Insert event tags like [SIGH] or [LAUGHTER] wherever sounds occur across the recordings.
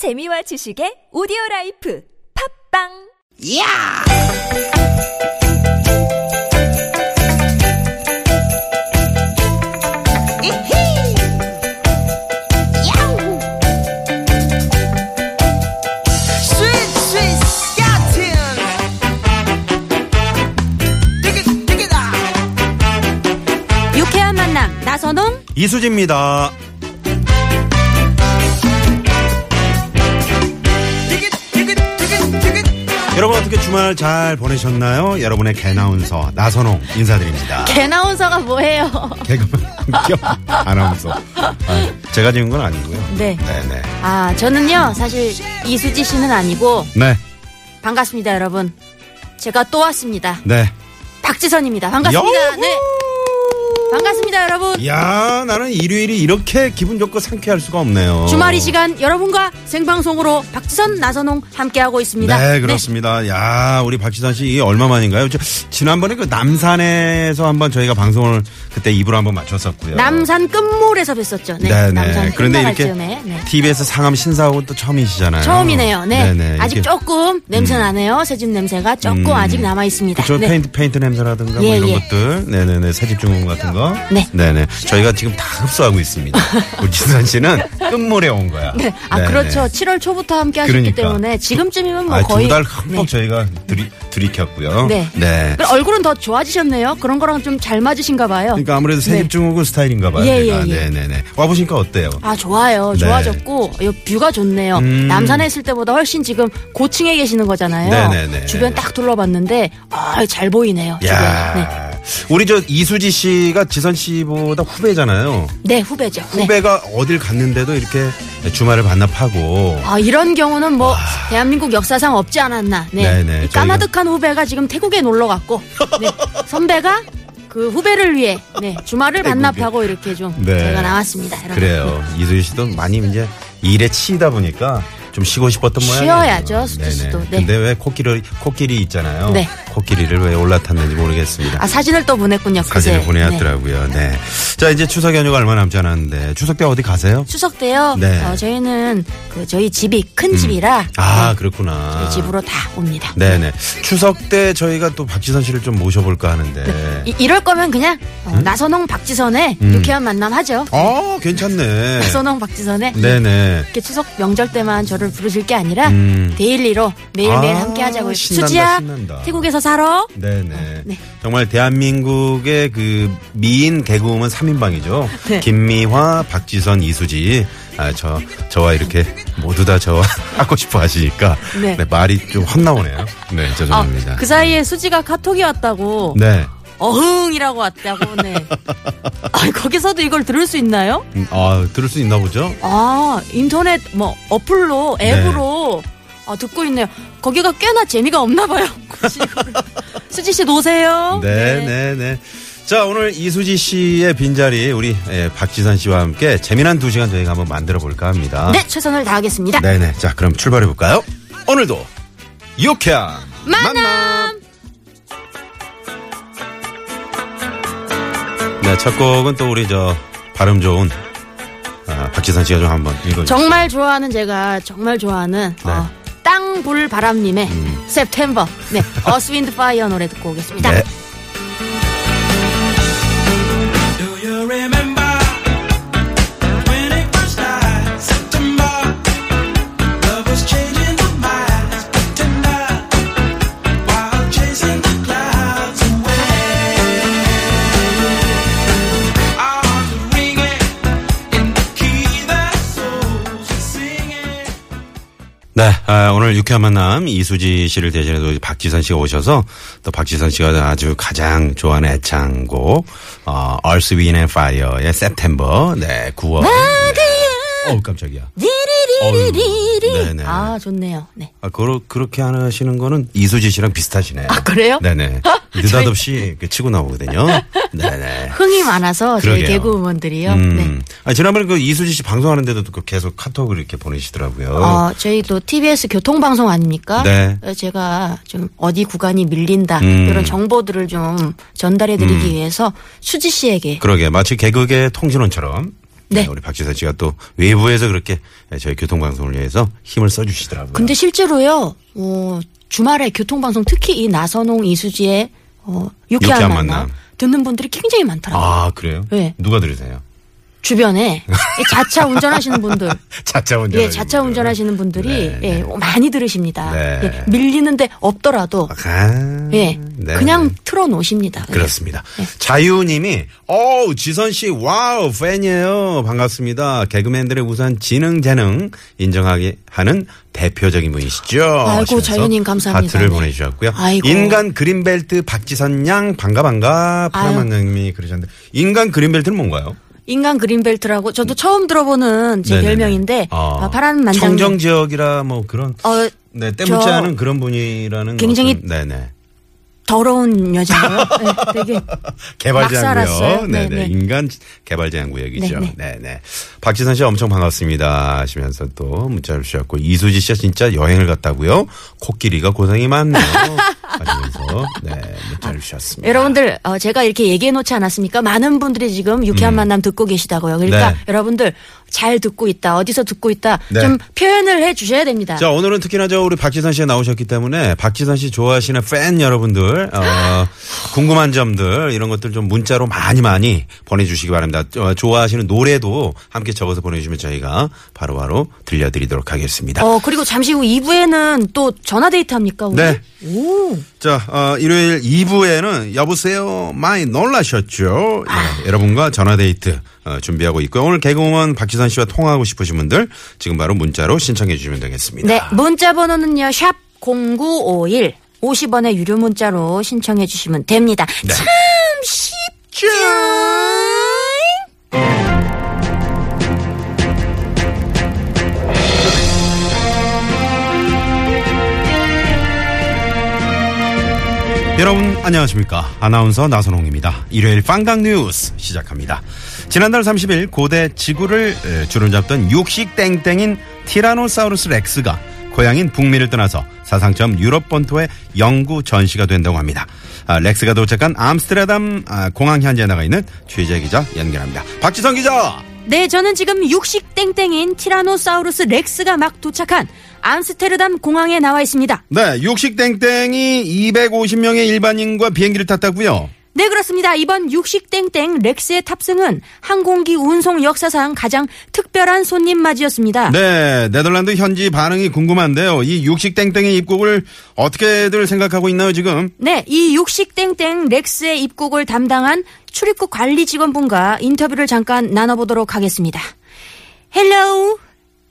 재미와 지식의 오디오 라이프 팝빵 야! 이히! 야우! 스윗 스윗 스카틴! 디귿 디귿아! 유쾌한 만남 나선홍 이수지입니다. 여러분 어떻게 주말 잘 보내셨나요? 여러분의 개나운서 나선홍 인사드립니다. 개나운서가 뭐예요? [LAUGHS] 개그맨 겸 아나운서. 아, 제가 지은 건 아니고요. 네. 네네. 아 저는요 사실 이수지 씨는 아니고 네. 반갑습니다 여러분 제가 또 왔습니다 네. 박지선입니다 반갑습니다 네 반갑습니다 여러분 야 나는 일요일이 이렇게 기분 좋고 상쾌할 수가 없네요. 주말 이 시간 여러분과 생방송으로 박지선 나선홍 함께하고 있습니다 네, 그렇습니다. 야, 우리 박지선 씨, 이게 얼마 만인가요? 저, 지난번에 그 남산에서 한번 저희가 방송을 그때 입으로 한번 맞췄었고요. 남산 끝물에서 뵀었죠 네, 네네. 남산 그런데 이렇게 즈음에 네. TBS 상암 신사하고 또 처음이시잖아요. 처음이네요 네 네네. 아직 이렇게 조금 냄새 나네요 새집 냄새가 조금 음. 아직 남아 있습니다 그쵸 네. 페인트 페인트 냄새라든가 뭐 예, 이런 예. 것들 네 네 네 새집 증후군 같은 거 네. 네네 저희가 지금 다 흡수하고 있습니다 [LAUGHS] 우리 지선 씨는 끝물에 온 거야 네. 아, 네네. 그렇죠. 7월 초부터 함께 하셨기 그러니까. 때문에 지금쯤이면 뭐 아, 거의. 두달 흠뻑 네. 저희가 들이 들이켰고요 네. 네. 얼굴은 더 좋아지셨네요. 그런 거랑 좀 잘 맞으신가 봐요. 그러니까 아무래도 새집 네. 증후군 스타일인가 봐요 예. 예, 예. 네네네 와보시니까 어때요 아, 좋아요. 네. 좋아졌고, 이 뷰가 좋네요. 음. 남산에 있을 때보다 훨씬 지금 고층에 계시는 거잖아요. 네네네. 주변 딱 둘러봤는데, 아, 잘 보이네요. 주변. 네. 야 우리 저 이수지 씨가 지선 씨보다 후배잖아요 네, 후배죠. 네. 후배가 어딜 갔는데도 이렇게 주말을 반납하고 아, 이런 경우는 뭐, 대한민국 역사상 없지 않았나. 네. 네네, 이 까마득한 후배가 지금 태국에 놀러 갔고, 네. 선배가 그 후배를 위해, 네. 주말을. 반납하고 이렇게 좀 네. 제가 나왔습니다. 여러분. 그래요. 이수희 씨도 많이 이제 일에 치이다 보니까 좀 쉬고 싶었던 모양이에요. 쉬어야죠, 수지 씨도. 네. 근데 왜 코끼리 코끼리 있잖아요. 네. 코끼리를 왜 올라탔는지 모르겠습니다. 아, 사진을 또 보냈군요. 사진을 그새. 보내왔더라고요. 네. 자 이제 추석 연휴가 얼마 남지 않았는데 추석 때 어디 가세요? 추석 때요. 네. 어, 저희는 그 저희 집이 큰 집이라 아 네, 그렇구나. 저희 집으로 다 옵니다. 네네. 추석 때 저희가 또 박지선 씨를 좀 모셔볼까 하는데. 이, 럴 거면 그냥 어, 나선홍 박지선의 음. 유쾌한 만남 하죠. 아 괜찮네. [LAUGHS] 나선홍 박지선의 네네. 이렇게 추석 명절 때만 저를 부르실 게 아니라 음. daily로 매일매일 아, 함께 하자고요. 신난다, 수지야 신난다. 태국에서 살아. 네네. 네. 정말 대한민국의 그 미인 개그우먼 3인방이죠. 네. 김미화, 박지선, 이수지. 아, 저, 저와 이렇게 모두 다 저와 [LAUGHS] 하고 싶어 하시니까. 네. 네, 말이 좀 헛나오네요. 네, 아, 죄송합니다. 그 사이에 수지가 카톡이 왔다고. 네. 어흥이라고 왔다고. 네. [LAUGHS] 아, 거기서도 이걸 들을 수 있나요? 음, 아, 들을 수 있나 보죠? 아, 인터넷 뭐 어플로 앱으로 아, 듣고 있네요. 거기가 꽤나 재미가 없나 봐요. [LAUGHS] 수지 씨 노세요. 네, 네, 네. 자, 오늘 이수지 씨의 빈자리 우리 예, 박지선 씨와 함께 재미난 두 시간 저희가 한번 만들어 볼까 합니다. 네, 최선을 다하겠습니다. 네 네. 자, 그럼 출발해 볼까요? 오늘도 유쾌한 만남. 네, 첫 곡은 또 우리 저 발음 좋은 아, 박지선 씨가 좀 한번 읽어 주세요. 정말 좋아하는 제가 정말 좋아하는 네. 어, 바람님의 음. September. 네, 어스윈드 파이어 노래 듣고 오겠습니다. 네. 오늘 유쾌한 만남 이수지 씨를 대신해서 박지선 씨가 오셔서 또 박지선 씨가 아주 가장 좋아하는 애창곡 어, Earth, Wind and Fire의 September 네, 9월. 어우 깜짝이야. 디 어휴, 네네. 아, 좋네요. 네. 아, 그러, 그렇게 하시는 거는 이수지 씨랑 비슷하시네요. 아, 그래요? 네네. [LAUGHS] 느닷없이 이렇게 치고 나오거든요. 네네. [LAUGHS] 흥이 많아서 저희 그러게요. 개그우먼들이요. 음. 네. 아, 지난번에 그 이수지 씨 방송하는데도 그 계속 카톡을 이렇게 보내시더라고요. 어, 저희 또 TBS 교통방송 아닙니까? 네. 어, 제가 좀 어디 구간이 밀린다. 음. 이런 정보들을 좀 전달해 드리기 위해서 수지 씨에게 그러게 마치 개그계 통신원처럼 네. 우리 박지선 씨가 또 외부에서 그렇게 저희 교통방송을 위해서 힘을 써주시더라고요. 근데 실제로요, 어, 주말에 교통방송 특히 이 나선홍 이수지의 어, 유쾌한, 유쾌한 만남, 만남. 듣는 분들이 굉장히 많더라고요. 아, 그래요? 네. 누가 들으세요? 주변에 이 자차 운전하시는 분들, [LAUGHS] 자차 운전. 예, 자차 운전하시는 분들이 네, 예, 네. 많이 들으십니다. 네. 예, 밀리는데 없더라도 아, 예, 네. 그냥 틀어 놓으십니다. 그렇습니다. 자유님이, 어우, 지선 씨, 와우, 팬이에요. 반갑습니다. 개그맨들의 우선 지능, 재능 인정하게 하는 대표적인 분이시죠. 아이고, 자유님 감사합니다. 하트를 네. 보내주셨고요. 아이고. 인간 그린벨트 박지선 양, 반가, 반가. 파라만님이 그러셨는데. 인간 그린벨트는 뭔가요? 인간 그린벨트라고 저도 처음 들어보는 제 네네네. 별명인데 어, 아, 파란 만장 청정 지역이라 뭐 그런. 어, 네, 때묻지 저 않은 그런 분이라는. 굉장히 어떤- 네네. 더러운 여자예요. 네, 되게. [LAUGHS] 구역. 네네. 네네. 인간 개발제한 구역이죠. 네네. 네네. 박지선 씨 엄청 반갑습니다. 하시면서 또 문자를 주셨고, 이수지 씨가 진짜 여행을 갔다고요? 코끼리가 고생이 많네요. [LAUGHS] 하시면서, 네, 문자를 주셨습니다. 여러분들 어, 제가 이렇게 얘기해 놓지 않았습니까? 많은 분들이 지금 유쾌한 만남 듣고 계시다고요. 그러니까 네. 여러분들 잘 듣고 있다. 어디서 듣고 있다. 네. 좀 표현을 해 주셔야 됩니다. 자, 오늘은 특히나 저 우리 박지선 씨가 나오셨기 때문에 박지선 씨 좋아하시는 팬 여러분들, 어, [LAUGHS] 궁금한 점들, 이런 것들 좀 문자로 많이 많이 보내 주시기 바랍니다. 어, 좋아하시는 노래도 함께 적어서 보내 주시면 저희가 바로바로 들려드리도록 하겠습니다. 어, 그리고 잠시 후 2부에는 또 전화 데이트 합니까? 오늘? 네. 오. 자, 어, 일요일 2부에는 여보세요 많이 놀라셨죠? 예, 여러분과 전화데이트 어, 준비하고 있고요. 오늘 개그우먼 박지선 씨와 통화하고 싶으신 분들 지금 바로 문자로 신청해 주시면 되겠습니다. 네, 문자 번호는요. 샵 0951. 50원의 유료 문자로 신청해 주시면 됩니다. 네. 참 쉽죠. 여러분 안녕하십니까? 아나운서 나선홍입니다. 일요일 퐝당 뉴스 시작합니다. 지난달 30일 고대 지구를 에, 주름잡던 육식 땡땡인 티라노사우루스 렉스가 고향인 북미를 떠나서 사상 첨 유럽 본토에 영구 전시가 된다고 합니다. 아, 렉스가 도착한 암스테르담 아, 공항 현지에 나가 있는 취재 기자 연결합니다. 박지선 기자! 네, 저는 지금 육식 땡땡인 티라노사우루스 렉스가 막 도착한 암스테르담 공항에 나와 있습니다. 네 육식 땡땡이 250명의 일반인과 비행기를 탔다고요 네, 그렇습니다. 이번 육식 땡땡 렉스의 탑승은 항공기 운송 역사상 가장 특별한 손님 맞이였습니다. 네, 네덜란드 현지 반응이 궁금한데요. 이 육식 땡땡의 입국을 어떻게들 생각하고 있나요, 지금? 네, 이 육식 땡땡 렉스의 입국을 담당한 출입국 관리 직원분과 인터뷰를 잠깐 나눠보도록 하겠습니다. Hello,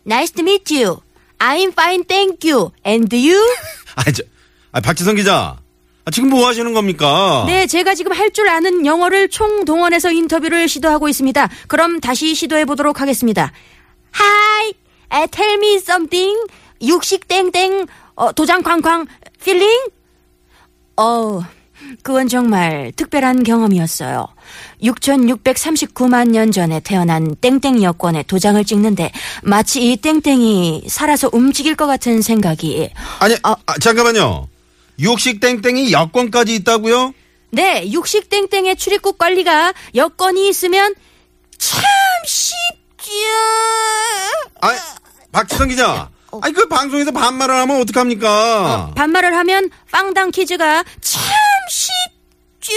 nice to meet you. I'm fine, thank you. And you? [LAUGHS] 아, 저, 아, 박지성 기자. 아, 지금 뭐 하시는 겁니까? 네, 제가 지금 할 줄 아는 영어를 총동원해서 인터뷰를 시도하고 있습니다. 그럼 다시 시도해 보도록 하겠습니다. Hi, uh, tell me something. 육식 땡땡 어, 도장 쾅쾅 feeling? 어, 그건 정말 특별한 경험이었어요. 6639만 년 전에 태어난 땡땡 여권에 도장을 찍는데 마치 이 땡땡이 살아서 움직일 것 같은 생각이 아니, 아, 잠깐만요. 육식 땡땡이 여권까지 있다고요? 네, 육식 땡땡의 출입국 관리가 여건이 있으면 참 쉽죠. 아, 박지성 기자. 아니, 그 방송에서 반말을 하면 어떡합니까? 반말을 하면 빵당 퀴즈가 참 쉽죠.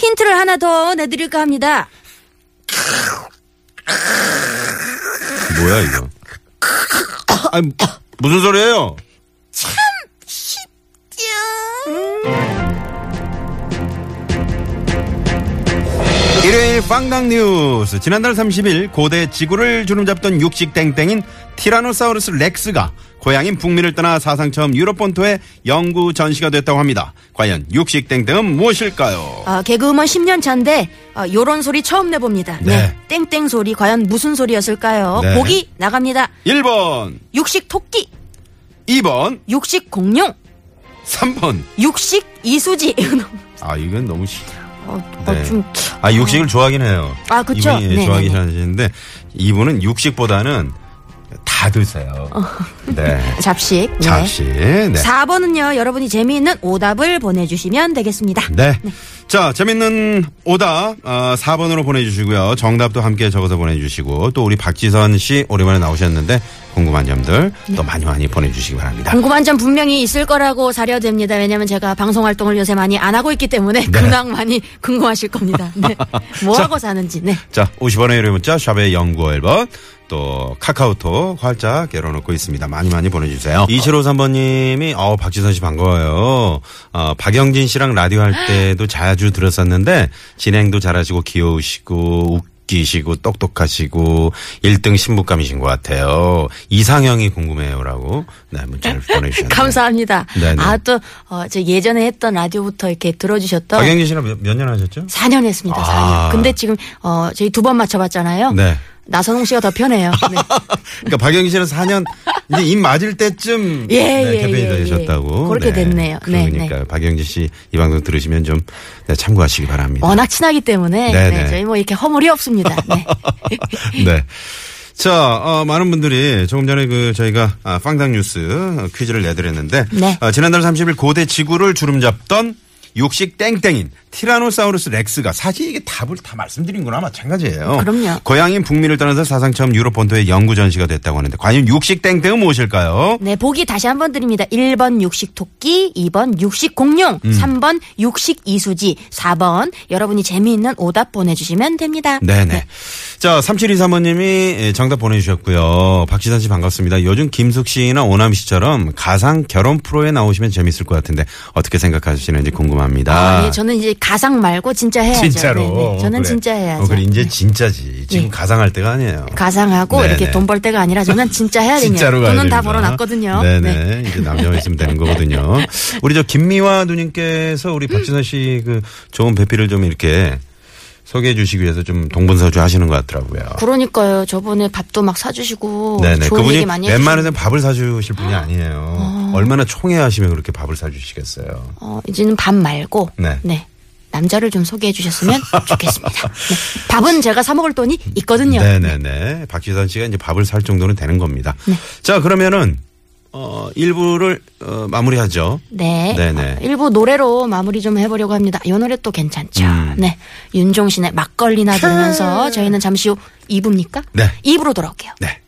힌트를 하나 더 내드릴까 합니다. 뭐야, 이거? 아니, 무슨 소리예요? 일요일 빵당 뉴스 지난달 30일 고대 지구를 주름잡던 육식 땡땡인 티라노사우루스 렉스가 고향인 북미를 떠나 사상 처음 유럽 본토에 영구 전시가 됐다고 합니다. 과연 육식 땡땡은 무엇일까요? 아, 개그우먼 10년 차인데 아, 요런 소리 처음 내봅니다. 네. 땡땡 소리 과연 무슨 소리였을까요? 네. 보기 나갑니다. 1번, 육식 토끼, 2번, 육식 공룡, 3번. 육식 이수지. [LAUGHS] 아, 이건 너무 싫 어, 네. 어, 좀 아, 육식을 좋아하긴 해요. 아, 그쵸? 이분이 네, 좋아하긴 네, 네. 하시는데 이분은 육식보다는 다 드세요. [LAUGHS] 네. 잡식. 네. 잡식. 네. 4번은요, 여러분이 재미있는 오답을 보내주시면 되겠습니다. 네. 자, 재밌는 오답, 어, 4번으로 보내주시고요. 정답도 함께 적어서 보내주시고, 또 우리 박지선 씨 오랜만에 나오셨는데, 궁금한 점들 또 많이 많이 보내주시기 바랍니다. 궁금한 점 분명히 있을 거라고 사려됩니다. 왜냐면 제가 방송 활동을 요새 많이 안 하고 있기 때문에 네. 근황 많이 [LAUGHS] 궁금하실 겁니다. 네. [LAUGHS] 뭐 자. 하고 사는지. 네. 자, 50원의 유료 문자, 샵의 연구 앨범, 또 카카오톡 활짝 열어놓고 있습니다. 많이 많이 보내주세요. 2753번님이, 어 박지선 씨 반가워요. 어, 박영진 씨랑 라디오 할 [GASPS] 때도 자주 들었었는데, 진행도 잘하시고, 귀여우시고, 웃기시고, 똑똑하시고, 1등 신부감이신 것 같아요. 이상형이 궁금해요라고, 네, 문자를 [LAUGHS] 보내주셨네요. 감사합니다. 네네. 아, 또, 어, 저 예전에 했던 라디오부터 이렇게 들어주셨던. 박영진 씨랑 몇 년 하셨죠? 4년 했습니다, 4년. 아. 근데 지금, 어, 저희 두 번 맞춰봤잖아요. 네. 나선홍 씨가 더 편해요. [LAUGHS] 네. 그러니까 박영진 씨는 4년 이제 입 맞을 때쯤 예, 네, 예, 대표님이 예, 예. 되셨다고. 그렇게 됐네요. 네, 그러니까 박영진 씨이 방송 들으시면 좀 네, 참고하시기 바랍니다. 워낙 친하기 때문에. 네네. 네, 저희 뭐 이렇게 허물이 없습니다. 네. [LAUGHS] 네. 자, 어, 많은 분들이 조금 전에 그 저희가 아, 빵당 뉴스 어, 퀴즈를 내드렸는데 네. 어, 지난달 30일 고대 지구를 주름 잡던 육식 땡땡인 티라노사우루스 렉스가 사실 이게 답을 다 말씀드린 거나 마찬가지예요. 그럼요. 고향인 북미를 떠나서 사상 처음 유럽 본토에 영구 전시가 됐다고 하는데 과연 육식 땡땡은 무엇일까요? 네, 보기 다시 한 번 드립니다. 1번 육식 토끼, 2번 육식 공룡, 음. 3번 육식 이수지, 4번 여러분이 재미있는 오답 보내주시면 됩니다. 네네. 자, 3723번님이 정답 보내주셨고요. 박지선 씨 반갑습니다. 요즘 김숙 씨나 오나미 씨처럼 가상 결혼 프로에 나오시면 재밌을 것 같은데 어떻게 생각하시는지 궁금합니다. 아, 예, 저는 이제 가상 말고 진짜 해야죠. 진짜로. 네, 네. 저는 그래. 진짜 해야죠. 어, 그래, 이제 네. 진짜지. 지금 네. 가상할 때가 아니에요. 가상하고 네네. 이렇게 돈 벌 때가 아니라 저는 진짜 해야 됩니다. [LAUGHS] 진짜로 가야 돈은 다 됩니다. 벌어놨거든요. 네네. 네. 이제 남자만 있으면 되는 거거든요. [LAUGHS] 우리 저 김미화 누님께서 우리 박지선 씨 그 좋은 배필을 좀 이렇게 소개해 주시기 위해서 좀 동분서주 하시는 것 같더라고요. 그러니까요. 저번에 밥도 막 사주시고 네네. 좋은 그분이 많이 웬만해서는 밥을 사주실 분이 아니에요. 얼마나 총애하시면 그렇게 밥을 사주시겠어요. 어, 이제는 밥 말고 네. 네. 남자를 좀 소개해 주셨으면 좋겠습니다. 네. 밥은 제가 사 먹을 돈이 있거든요. 네네네. 박지선 씨가 이제 밥을 살 정도는 되는 겁니다. 네. 자, 그러면은, 어, 1부를, 어, 마무리하죠. 네. 네네. 어, 일부 노래로 마무리 좀 해보려고 합니다. 이 노래 또 괜찮죠. 음. 네. 윤종신의 막걸리나 들으면서 저희는 잠시 후 2부입니까? 네. 2부로 돌아올게요. 네.